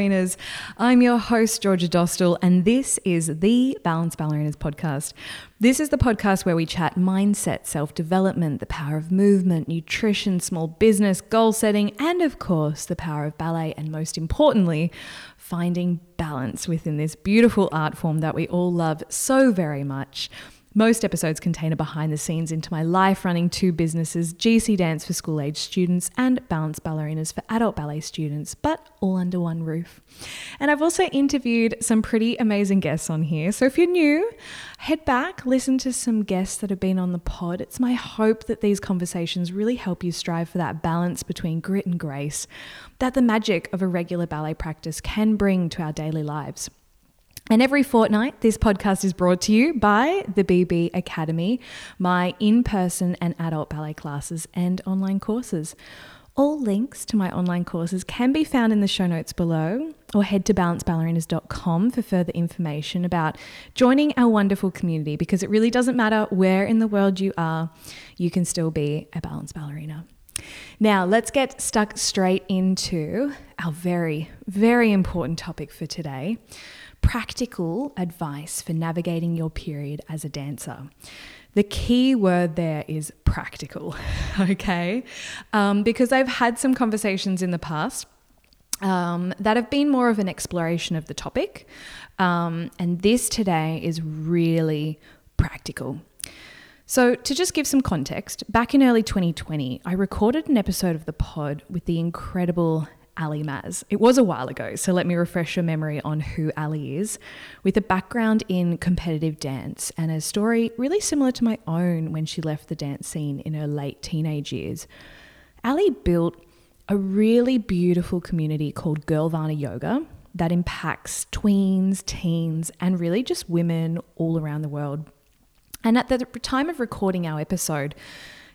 Ballerinas. I'm your host, Georgia Dostal, and this is the Balanced Ballerinas podcast. This is the podcast where we chat mindset, self development, the power of movement, nutrition, small business, goal setting, and of course, the power of ballet, and most importantly, finding balance within this beautiful art form that we all love so very much. Most episodes contain a behind the scenes into my life running two businesses GC Dance for school age students and Balanced Ballerinas for adult ballet students, but all under one roof. And I've also interviewed some pretty amazing guests on here. So if you're new, head back, listen to some guests that have been on the pod. It's my hope that these conversations really help you strive for that balance between grit and grace that the magic of a regular ballet practice can bring to our daily lives. And every fortnight, this podcast is brought to you by the BB Academy, my in person and adult ballet classes and online courses. All links to my online courses can be found in the show notes below, or head to balancedballerinas.com for further information about joining our wonderful community because it really doesn't matter where in the world you are, you can still be a balance ballerina. Now, let's get stuck straight into our very, very important topic for today practical advice for navigating your period as a dancer. The key word there is practical, okay? Um, because I've had some conversations in the past um, that have been more of an exploration of the topic. Um, and this today is really practical. So, to just give some context, back in early 2020, I recorded an episode of the pod with the incredible Ali Maz. It was a while ago, so let me refresh your memory on who Ali is, with a background in competitive dance and a story really similar to my own when she left the dance scene in her late teenage years. Ali built a really beautiful community called Girlvana Yoga that impacts tweens, teens, and really just women all around the world. And at the time of recording our episode,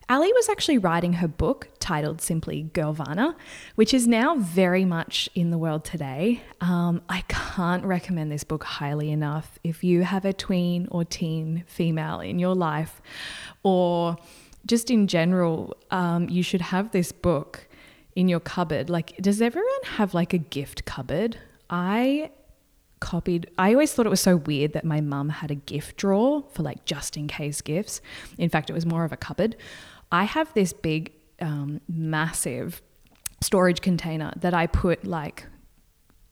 Ali was actually writing her book titled simply Girlvana, which is now very much in the world today. Um, I can't recommend this book highly enough. If you have a tween or teen female in your life, or just in general, um, you should have this book in your cupboard. Like, does everyone have like a gift cupboard? I copied. I always thought it was so weird that my mum had a gift drawer for like just in case gifts. In fact, it was more of a cupboard. I have this big, um, massive storage container that I put like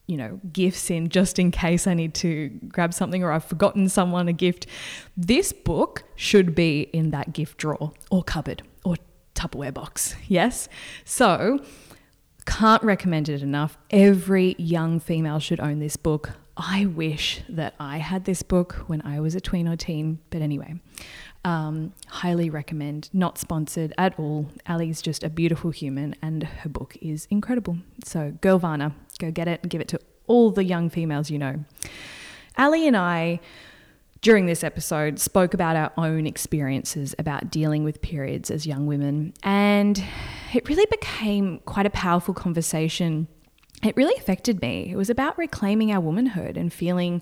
you know, gifts in just in case I need to grab something or I've forgotten someone a gift. This book should be in that gift drawer or cupboard or Tupperware box. Yes. So, can't recommend it enough. Every young female should own this book. I wish that I had this book when I was a tween or teen, but anyway, um, highly recommend. Not sponsored at all. Ali's just a beautiful human, and her book is incredible. So, Girlvana, go get it and give it to all the young females you know. Ali and I, during this episode, spoke about our own experiences about dealing with periods as young women, and it really became quite a powerful conversation. It really affected me. It was about reclaiming our womanhood and feeling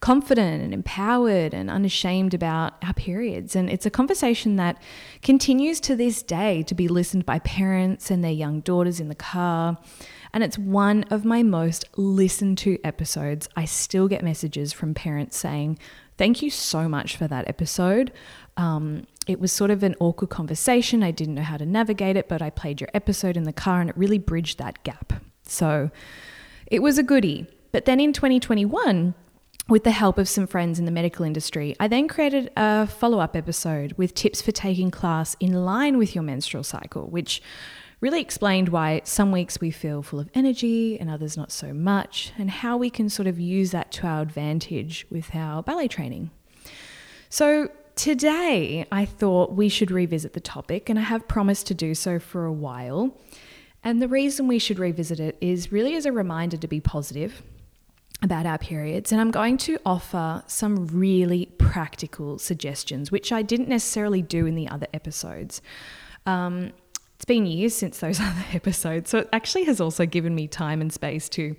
confident and empowered and unashamed about our periods. And it's a conversation that continues to this day to be listened by parents and their young daughters in the car. And it's one of my most listened to episodes. I still get messages from parents saying, Thank you so much for that episode. Um, it was sort of an awkward conversation. I didn't know how to navigate it, but I played your episode in the car and it really bridged that gap. So it was a goodie. But then in 2021, with the help of some friends in the medical industry, I then created a follow up episode with tips for taking class in line with your menstrual cycle, which really explained why some weeks we feel full of energy and others not so much, and how we can sort of use that to our advantage with our ballet training. So, today I thought we should revisit the topic, and I have promised to do so for a while. And the reason we should revisit it is really as a reminder to be positive about our periods, and I'm going to offer some really practical suggestions, which I didn't necessarily do in the other episodes. Um, it's been years since those other episodes, so it actually has also given me time and space to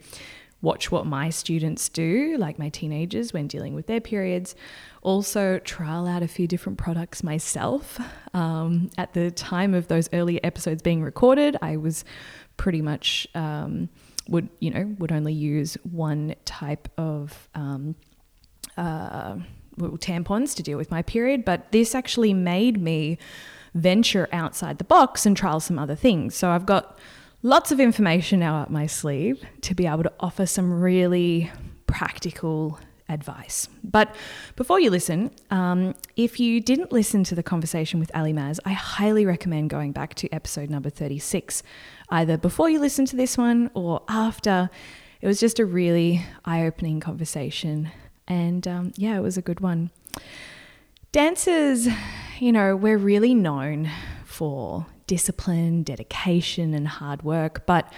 watch what my students do, like my teenagers, when dealing with their periods. Also, trial out a few different products myself. Um, at the time of those earlier episodes being recorded, I was pretty much. Um, would you know would only use one type of um, uh, tampons to deal with my period, but this actually made me venture outside the box and trial some other things. So I've got lots of information now up my sleeve to be able to offer some really practical advice. But before you listen, um, if you didn't listen to the conversation with Ali Maz, I highly recommend going back to episode number 36, either before you listen to this one or after. It was just a really eye opening conversation. And um, yeah, it was a good one. Dancers, you know, we're really known for discipline, dedication, and hard work. But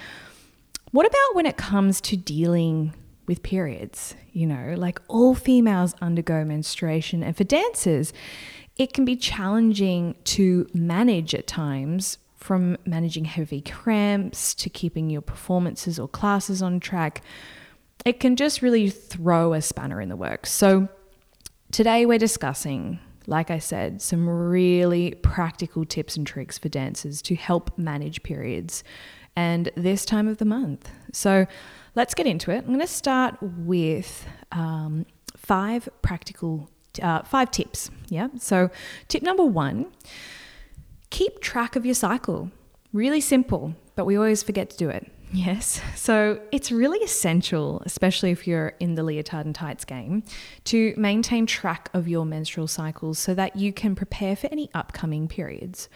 what about when it comes to dealing with periods? You know, like all females undergo menstruation, and for dancers, it can be challenging to manage at times from managing heavy cramps to keeping your performances or classes on track. It can just really throw a spanner in the works. So, today we're discussing like I said, some really practical tips and tricks for dancers to help manage periods and this time of the month. So let's get into it. I'm going to start with um, five practical, uh, five tips. Yeah. So, tip number one keep track of your cycle. Really simple, but we always forget to do it. Yes. So it's really essential, especially if you're in the leotard and tights game, to maintain track of your menstrual cycles so that you can prepare for any upcoming periods.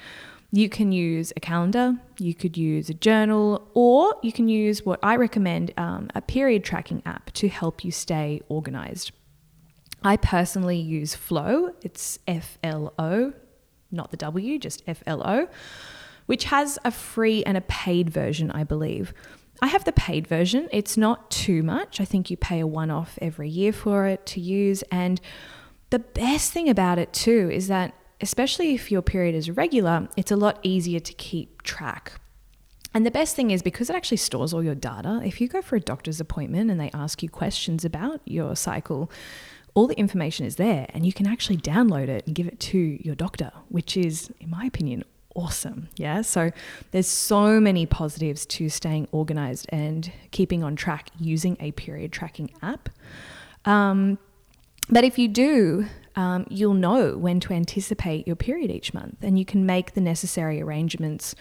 You can use a calendar, you could use a journal, or you can use what I recommend um, a period tracking app to help you stay organized. I personally use Flo, it's F L O, not the W, just F L O which has a free and a paid version, I believe. I have the paid version. It's not too much. I think you pay a one off every year for it to use. And the best thing about it, too, is that especially if your period is regular, it's a lot easier to keep track. And the best thing is because it actually stores all your data, if you go for a doctor's appointment and they ask you questions about your cycle, all the information is there and you can actually download it and give it to your doctor, which is, in my opinion, awesome. Yeah. So there's so many positives to staying organized and keeping on track using a period tracking app. Um, but if you do, um, you'll know when to anticipate your period each month and you can make the necessary arrangements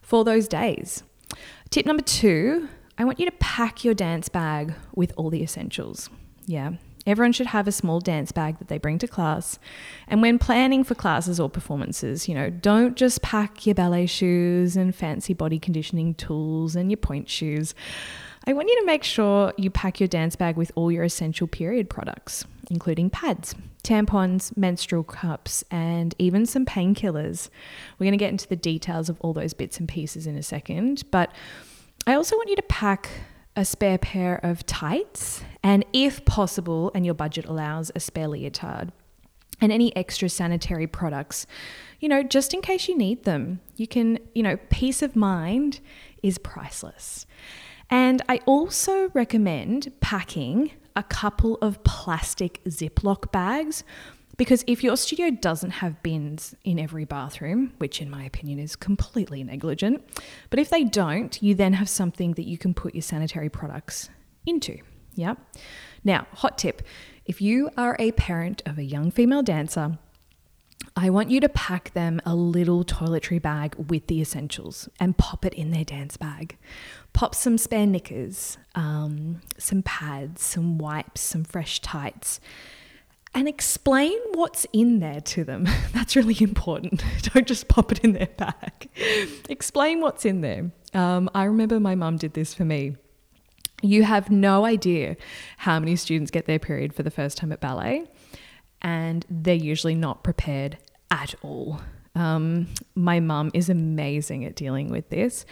for those days. Tip number two I want you to pack your dance bag with all the essentials. Yeah. Everyone should have a small dance bag that they bring to class. And when planning for classes or performances, you know, don't just pack your ballet shoes and fancy body conditioning tools and your pointe shoes. I want you to make sure you pack your dance bag with all your essential period products, including pads, tampons, menstrual cups, and even some painkillers. We're going to get into the details of all those bits and pieces in a second, but I also want you to pack a spare pair of tights, and if possible, and your budget allows, a spare leotard. And any extra sanitary products, you know, just in case you need them. You can, you know, peace of mind is priceless. And I also recommend packing a couple of plastic Ziploc bags because if your studio doesn't have bins in every bathroom, which in my opinion is completely negligent, but if they don't, you then have something that you can put your sanitary products into. Yeah. Now, hot tip if you are a parent of a young female dancer, I want you to pack them a little toiletry bag with the essentials and pop it in their dance bag. Pop some spare knickers, um, some pads, some wipes, some fresh tights and explain what's in there to them. That's really important. Don't just pop it in their bag. explain what's in there. Um, I remember my mum did this for me. You have no idea how many students get their period for the first time at ballet, and they're usually not prepared at all. Um, my mum is amazing at dealing with this.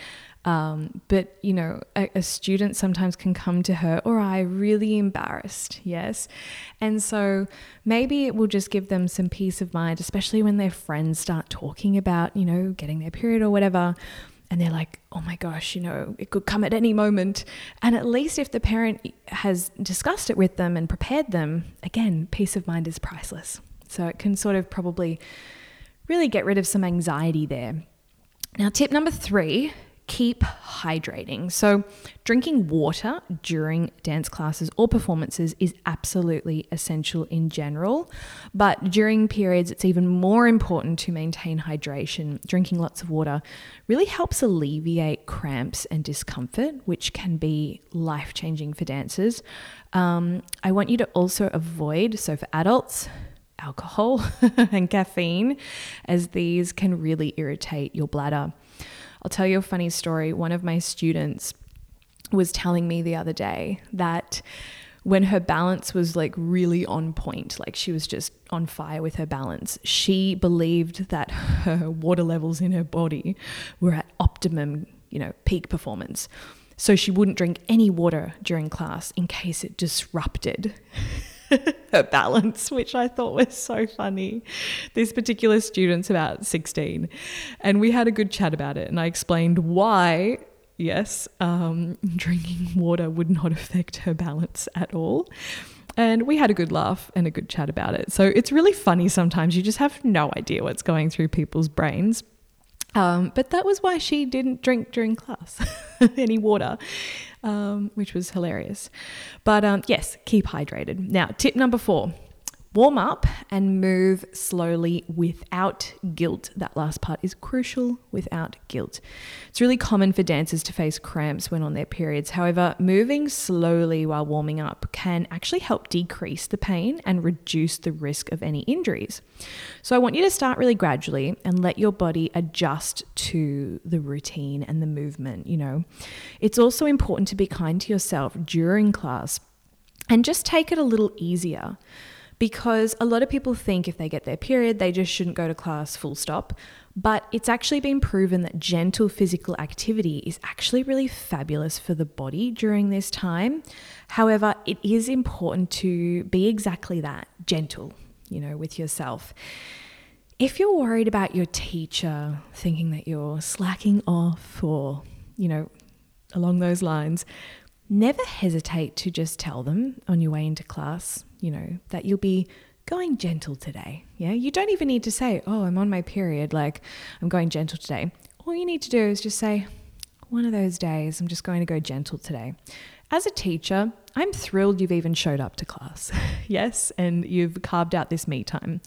Um, but you know, a, a, student sometimes can come to her or I really embarrassed, yes. And so maybe it will just give them some peace of mind, especially when their friends start talking about, you know, getting their period or whatever. And they're like, oh my gosh, you know, it could come at any moment. And at least if the parent has discussed it with them and prepared them, again, peace of mind is priceless. So it can sort of probably really get rid of some anxiety there. Now, tip number three keep hydrating. So, drinking water during dance classes or performances is absolutely essential in general. But during periods, it's even more important to maintain hydration. Drinking lots of water really helps alleviate cramps and discomfort, which can be life changing for dancers. Um, I want you to also avoid, so for adults, alcohol and caffeine, as these can really irritate your bladder. I'll tell you a funny story. One of my students was telling me the other day that when her balance was like really on point, like she was just on fire with her balance, she believed that her water levels in her body were at optimum, you know, peak performance. So she wouldn't drink any water during class in case it disrupted her balance, which I thought was so funny. This particular student's about 16, and we had a good chat about it, and I explained why. Yes, um, drinking water would not affect her balance at all. And we had a good laugh and a good chat about it. So it's really funny sometimes. You just have no idea what's going through people's brains. Um, but that was why she didn't drink during class any water, um, which was hilarious. But um, yes, keep hydrated. Now, tip number four Warm up and move slowly without guilt. That last part is crucial without guilt. It's really common for dancers to face cramps when on their periods. However, moving slowly while warming up can actually help decrease the pain and reduce the risk of any injuries. So, I want you to start really gradually and let your body adjust to the routine and the movement. You know, it's also important to be kind to yourself during class and just take it a little easier because a lot of people think if they get their period, they just shouldn't go to class full stop. But it's actually been proven that gentle physical activity is actually really fabulous for the body during this time. However, it is important to be exactly that gentle, you know, with yourself. If you're worried about your teacher thinking that you're slacking off or, you know, along those lines, never hesitate to just tell them on your way into class, you know, that you'll be going gentle today. Yeah. You don't even need to say, oh, I'm on my period, like I'm going gentle today. All you need to do is just say, one of those days, I'm just going to go gentle today. As a teacher, I'm thrilled you've even showed up to class. yes. And you've carved out this me time.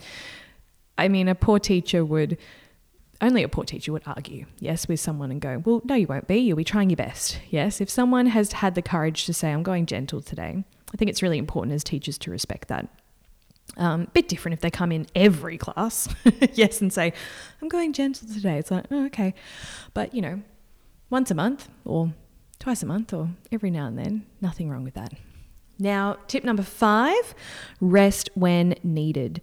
I mean, a poor teacher would only a poor teacher would argue, yes, with someone and go, well, no, you won't be. You'll be trying your best. Yes. If someone has had the courage to say, I'm going gentle today, I think it's really important as teachers to respect that. Um, bit different if they come in every class, yes, and say, I'm going gentle today. It's like, oh, okay. But, you know, once a month or twice a month or every now and then, nothing wrong with that. Now, tip number five rest when needed.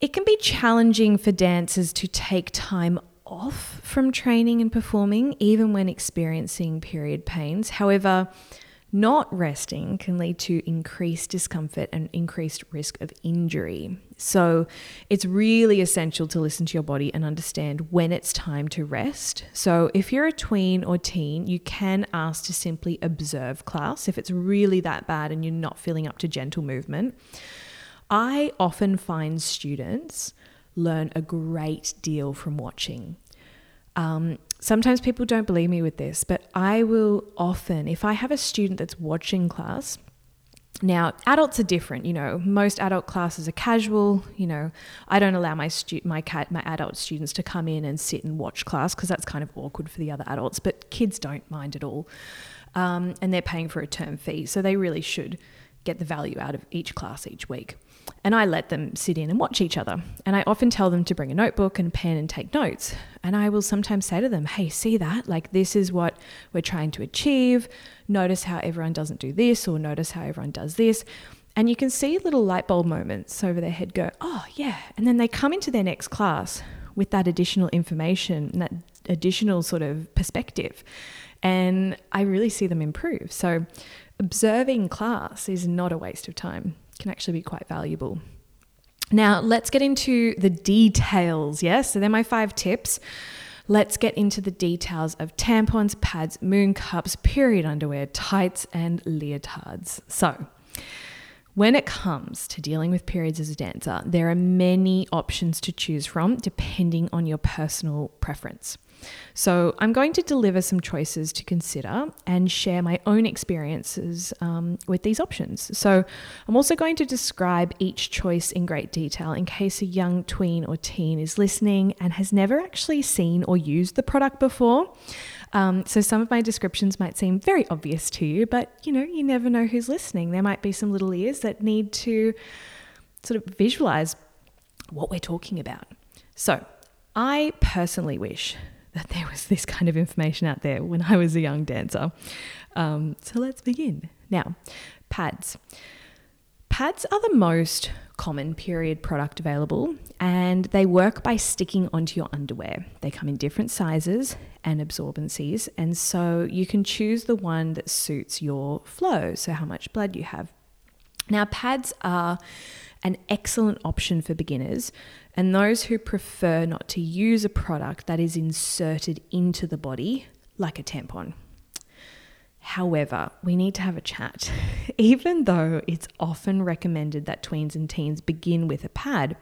It can be challenging for dancers to take time off from training and performing, even when experiencing period pains. However, not resting can lead to increased discomfort and increased risk of injury. So, it's really essential to listen to your body and understand when it's time to rest. So, if you're a tween or teen, you can ask to simply observe class if it's really that bad and you're not feeling up to gentle movement. I often find students learn a great deal from watching. Um, sometimes people don't believe me with this, but I will often, if I have a student that's watching class, now, adults are different, you know. Most adult classes are casual. You know, I don't allow my stu- my cat my adult students to come in and sit and watch class because that's kind of awkward for the other adults. But kids don't mind at all, um, and they're paying for a term fee, so they really should get the value out of each class each week. And I let them sit in and watch each other. And I often tell them to bring a notebook and pen and take notes. And I will sometimes say to them, hey, see that? Like, this is what we're trying to achieve. Notice how everyone doesn't do this, or notice how everyone does this. And you can see little light bulb moments over their head go, oh, yeah. And then they come into their next class with that additional information that additional sort of perspective. And I really see them improve. So, observing class is not a waste of time, can actually be quite valuable. Now, let's get into the details. Yes, so they're my five tips. Let's get into the details of tampons, pads, moon cups, period underwear, tights, and leotards. So, When it comes to dealing with periods as a dancer, there are many options to choose from depending on your personal preference. So, I'm going to deliver some choices to consider and share my own experiences um, with these options. So, I'm also going to describe each choice in great detail in case a young tween or teen is listening and has never actually seen or used the product before. Um, so some of my descriptions might seem very obvious to you, but you know, you never know who's listening. There might be some little ears that need to sort of visualize what we're talking about. So I personally wish that there was this kind of information out there when I was a young dancer. Um, so let's begin. Now, pads. Pads are the most common period product available and they work by sticking onto your underwear. They come in different sizes and absorbencies, and so you can choose the one that suits your flow, so how much blood you have. Now, pads are an excellent option for beginners and those who prefer not to use a product that is inserted into the body, like a tampon. However, we need to have a chat. Even though it's often recommended that tweens and teens begin with a pad,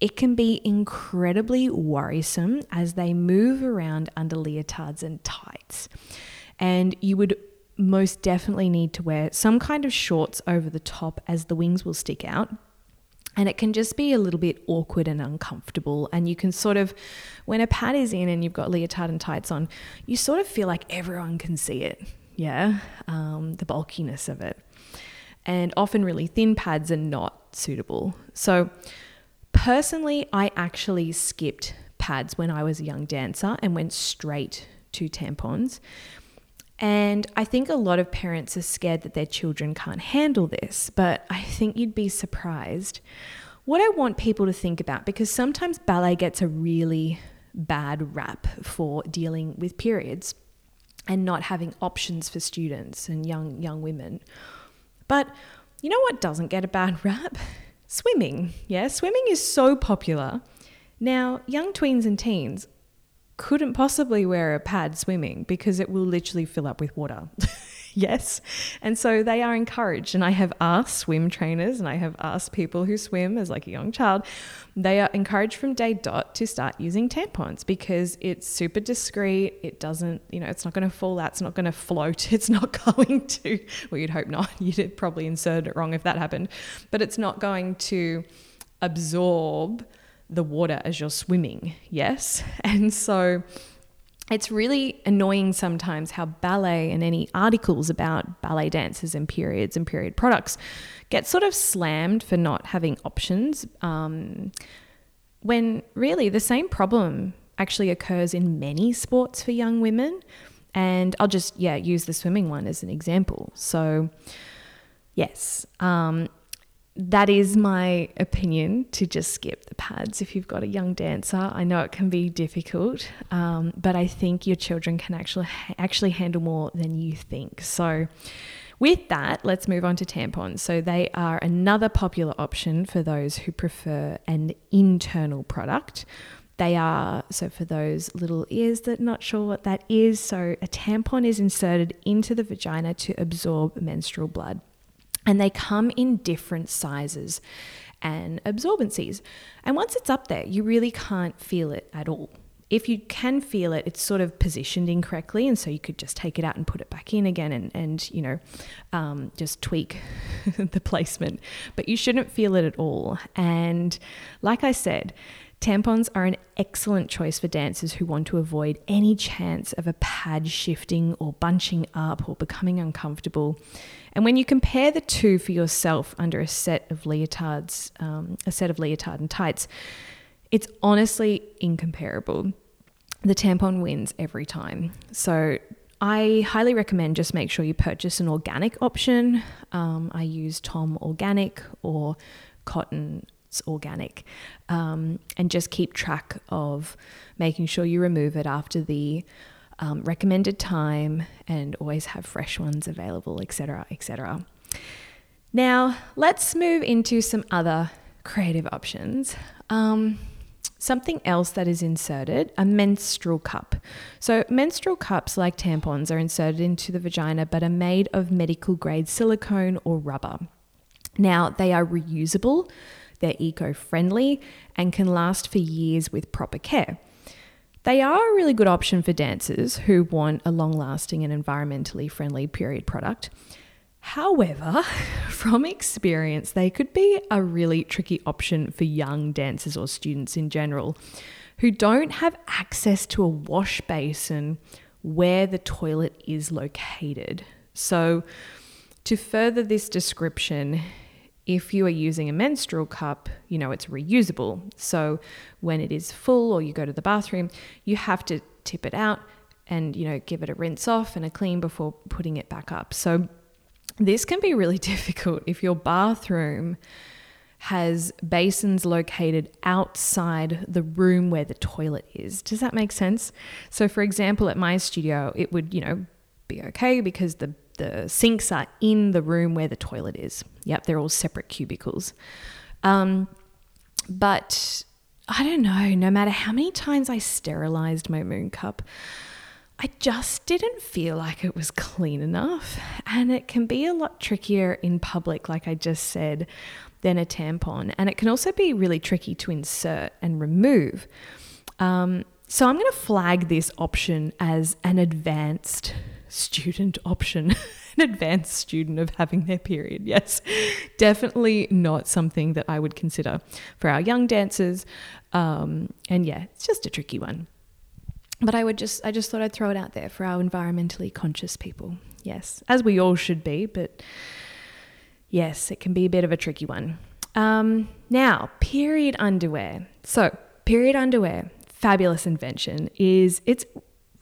it can be incredibly worrisome as they move around under leotards and tights. And you would most definitely need to wear some kind of shorts over the top as the wings will stick out. And it can just be a little bit awkward and uncomfortable. And you can sort of, when a pad is in and you've got leotard and tights on, you sort of feel like everyone can see it yeah, um, the bulkiness of it. And often, really thin pads are not suitable. So, personally, I actually skipped pads when I was a young dancer and went straight to tampons. And I think a lot of parents are scared that their children can't handle this, but I think you'd be surprised. What I want people to think about, because sometimes ballet gets a really bad rap for dealing with periods and not having options for students and young young women. But you know what doesn't get a bad rap? Swimming. Yeah, swimming is so popular. Now, young tweens and teens couldn't possibly wear a pad swimming because it will literally fill up with water. yes. And so they are encouraged. And I have asked swim trainers and I have asked people who swim as like a young child, they are encouraged from day dot to start using tampons because it's super discreet. It doesn't, you know, it's not going to fall out. It's not going to float. It's not going to, well, you'd hope not. You'd probably insert it wrong if that happened. But it's not going to absorb the water as you're swimming. Yes. And so, it's really annoying sometimes how ballet and any articles about ballet dancers and periods and period products get sort of slammed for not having options um, when really the same problem actually occurs in many sports for young women. And I'll just, yeah, use the swimming one as an example. So, yes, um, that is my opinion to just skip the pads if you've got a young dancer. I know it can be difficult, um, but I think your children can actually actually handle more than you think. So. With that, let's move on to tampons. So, they are another popular option for those who prefer an internal product. They are, so for those little ears that are not sure what that is, so a tampon is inserted into the vagina to absorb menstrual blood and they come in different sizes and absorbencies. And once it's up there, you really can't feel it at all. If you can feel it, it's sort of positioned incorrectly, and so you could just take it out and put it back in again, and and you know, um, just tweak the placement. But you shouldn't feel it at all. And like I said, Tampons are an excellent choice for dancers who want to avoid any chance of a pad shifting or bunching up or becoming uncomfortable. And when you compare the two for yourself under a set of leotards, um, a set of leotard and tights, it's honestly incomparable. The tampon wins every time. So I highly recommend just make sure you purchase an organic option. Um, I use Tom Organic or Cotton Organic, um, and just keep track of making sure you remove it after the um, recommended time, and always have fresh ones available, etc., etc. Now, let's move into some other creative options. Um, something else that is inserted a menstrual cup. So, menstrual cups, like tampons, are inserted into the vagina but are made of medical grade silicone or rubber. Now, they are reusable, they're eco friendly, and can last for years with proper care. They are a really good option for dancers who want a long lasting and environmentally friendly period product. However, from experience, they could be a really tricky option for young dancers or students in general who don't have access to a wash basin where the toilet is located. So, to further this description, if you are using a menstrual cup, you know it's reusable. So, when it is full or you go to the bathroom, you have to tip it out and you know give it a rinse off and a clean before putting it back up. So, this can be really difficult if your bathroom has basins located outside the room where the toilet is. Does that make sense? So for example, at my studio, it would, you know, be okay because the the sinks are in the room where the toilet is. Yep, they're all separate cubicles. Um, but I don't know, no matter how many times I sterilized my moon cup, I just didn't feel like it was clean enough. And it can be a lot trickier in public, like I just said, than a tampon. And it can also be really tricky to insert and remove. Um, so I'm going to flag this option as an advanced student option, an advanced student of having their period. Yes, definitely not something that I would consider for our young dancers. Um, and yeah, it's just a tricky one. But I would just, I just thought I'd throw it out there for our environmentally conscious people. Yes, as we all should be, but yes, it can be a bit of a tricky one. Um, now, period underwear. So, period underwear, fabulous invention, is it's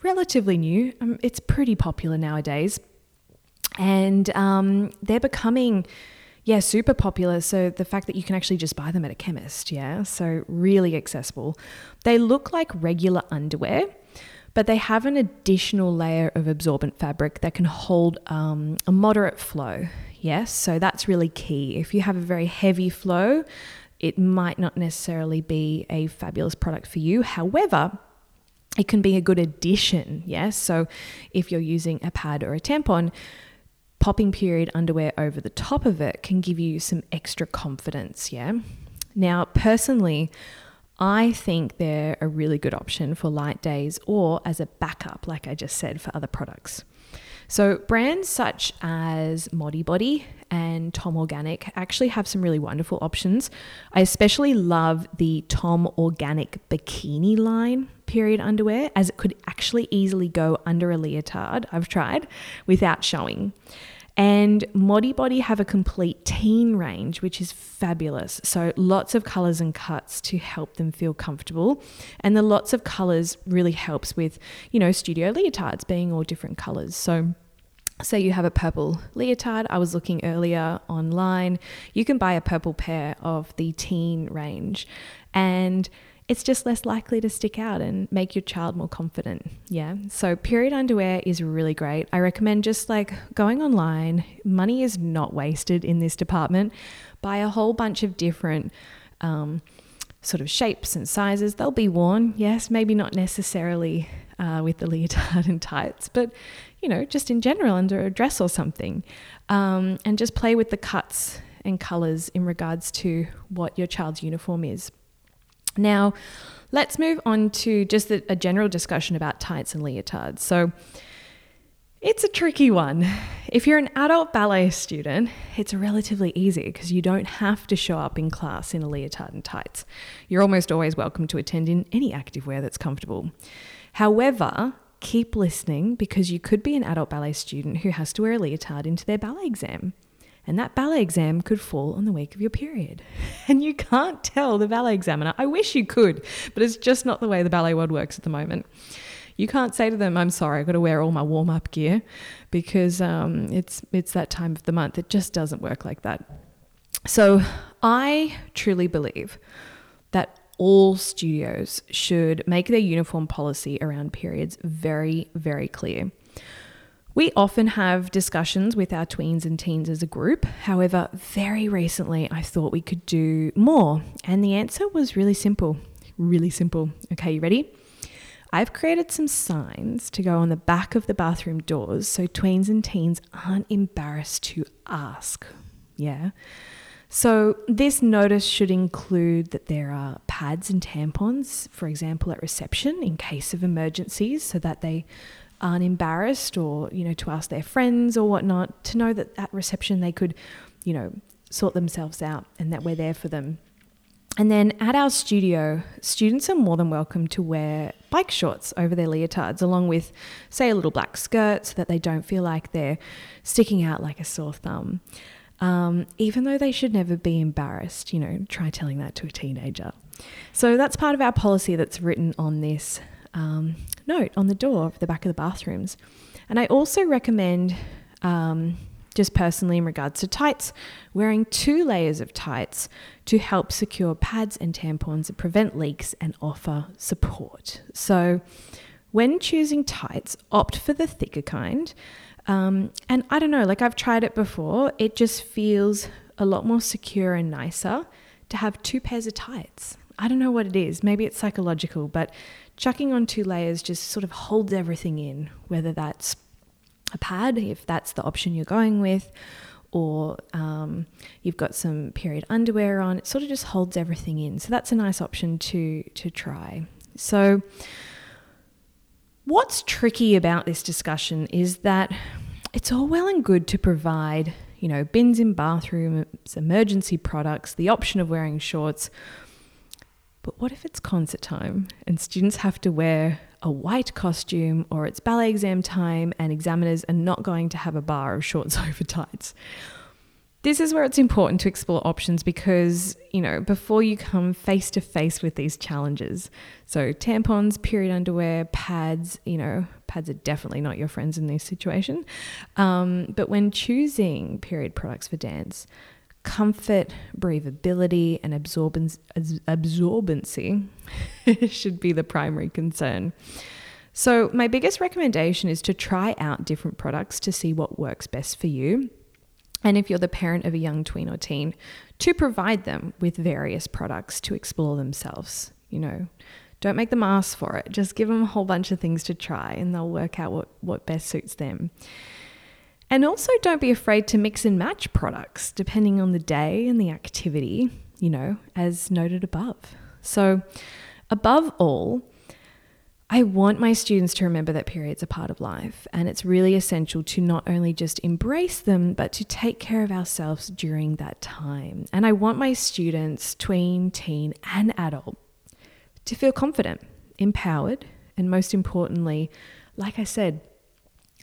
relatively new. Um, it's pretty popular nowadays, and um, they're becoming. Yeah, super popular. So the fact that you can actually just buy them at a chemist, yeah, so really accessible. They look like regular underwear, but they have an additional layer of absorbent fabric that can hold um, a moderate flow. Yes, so that's really key. If you have a very heavy flow, it might not necessarily be a fabulous product for you. However, it can be a good addition. Yes, so if you're using a pad or a tampon, popping period underwear over the top of it can give you some extra confidence. Yeah. Now, personally, I think they're a really good option for light days or as a backup, like I just said, for other products. So, brands such as Modibodi and Tom Organic actually have some really wonderful options. I especially love the Tom Organic bikini line period underwear as it could actually easily go under a leotard. I've tried without showing. And Modibodi have a complete teen range, which is fabulous. So lots of colors and cuts to help them feel comfortable. And the lots of colors really helps with, you know, studio leotards being all different colors. So Say you have a purple leotard. I was looking earlier online. You can buy a purple pair of the teen range, and it's just less likely to stick out and make your child more confident. Yeah. So, period underwear is really great. I recommend just like going online. Money is not wasted in this department. Buy a whole bunch of different. Um, sort of shapes and sizes. They'll be worn, yes, maybe not necessarily uh, with the leotard and tights, but you know, just in general under a dress or something. Um, and just play with the cuts and colors in regards to what your child's uniform is. Now, let's move on to just a, a general discussion about tights and leotards. So, it's a tricky one. If you're an adult ballet student, it's relatively easy because you don't have to show up in class in a leotard and tights. You're almost always welcome to attend in any activewear that's comfortable. However, keep listening because you could be an adult ballet student who has to wear a leotard into their ballet exam and that ballet exam could fall on the week of your period. And you can't tell the ballet examiner. I wish you could, but it's just not the way the ballet world works at the moment. You can't say to them, "I'm sorry, I've got to wear all my warm-up gear," because um, it's it's that time of the month. It just doesn't work like that. So I truly believe that all studios should make their uniform policy around periods very, very clear. We often have discussions with our tweens and teens as a group. However, very recently I thought we could do more, and the answer was really simple. Really simple. Okay, you ready? I've created some signs to go on the back of the bathroom doors so tweens and teens aren't embarrassed to ask. Yeah. So, this notice should include that there are pads and tampons, for example, at reception in case of emergencies, so that they aren't embarrassed or, you know, to ask their friends or whatnot, to know that at reception they could, you know, sort themselves out and that we're there for them. And then at our studio, students are more than welcome to wear bike shorts over their leotards, along with, say, a little black skirt so that they don't feel like they're sticking out like a sore thumb. Um, even though they should never be embarrassed, you know, try telling that to a teenager. So that's part of our policy that's written on this um, note on the door of the back of the bathrooms. And I also recommend, um, just personally in regards to tights, wearing two layers of tights to help secure pads and tampons that prevent leaks and offer support. So when choosing tights, opt for the thicker kind. Um, and I don't know, like I've tried it before, it just feels a lot more secure and nicer to have two pairs of tights. I don't know what it is. Maybe it's psychological, but chucking on two layers just sort of holds everything in, whether that's a pad, if that's the option you're going with, or um, you've got some period underwear on. It sort of just holds everything in. So that's a nice option to to try. So What's tricky about this discussion is that it's all well and good to provide, you know, bins in bathrooms, emergency products, the option of wearing shorts. But what if it's concert time and students have to wear a white costume or it's ballet exam time and examiners are not going to have a bar of shorts over tights? This is where it's important to explore options because, you know, before you come face to face with these challenges. So, tampons, period underwear, pads, you know, pads are definitely not your friends in this situation. Um, but when choosing period products for dance, comfort, breathability, and absorbance, absorbency should be the primary concern. So, my biggest recommendation is to try out different products to see what works best for you and if you're the parent of a young tween or teen, to provide them with various products to explore themselves. You know, don't make them ask for it. Just give them a whole bunch of things to try and they'll work out what, what best suits them. And also, don't be afraid to mix and match products depending on the day and the activity, you know, as noted above. So, above all, I want my students to remember that periods are part of life, and it's really essential to not only just embrace them, but to take care of ourselves during that time. And I want my students, tween, teen, and adult, to feel confident, empowered, and most importantly, like I said,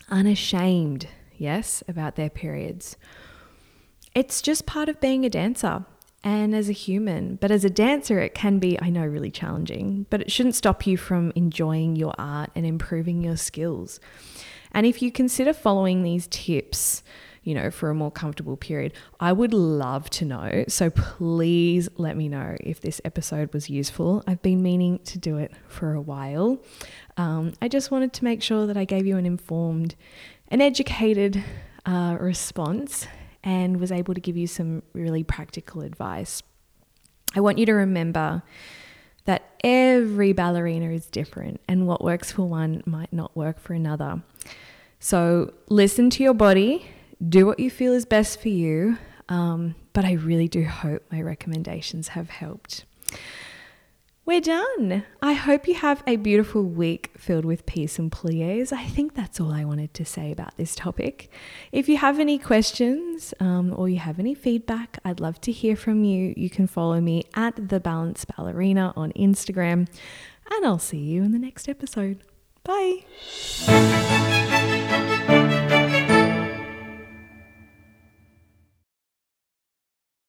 unashamed, yes, about their periods. It's just part of being a dancer and as a human. But as a dancer, it can be, I know, really challenging, but it shouldn't stop you from enjoying your art and improving your skills. And if you consider following these tips, you know, for a more comfortable period, I would love to know. So please let me know if this episode was useful. I've been meaning to do it for a while. Um, I just wanted to make sure that I gave you an informed and educated uh, response and was able to give you some really practical advice. I want you to remember that every ballerina is different and what works for one might not work for another. So listen to your body, do what you feel is best for you. Um, but I really do hope my recommendations have helped. We're done. I hope you have a beautiful week filled with peace and plies. I think that's all I wanted to say about this topic. If you have any questions um, or you have any feedback, I'd love to hear from you. You can follow me at The Balanced Ballerina on Instagram, and I'll see you in the next episode. Bye.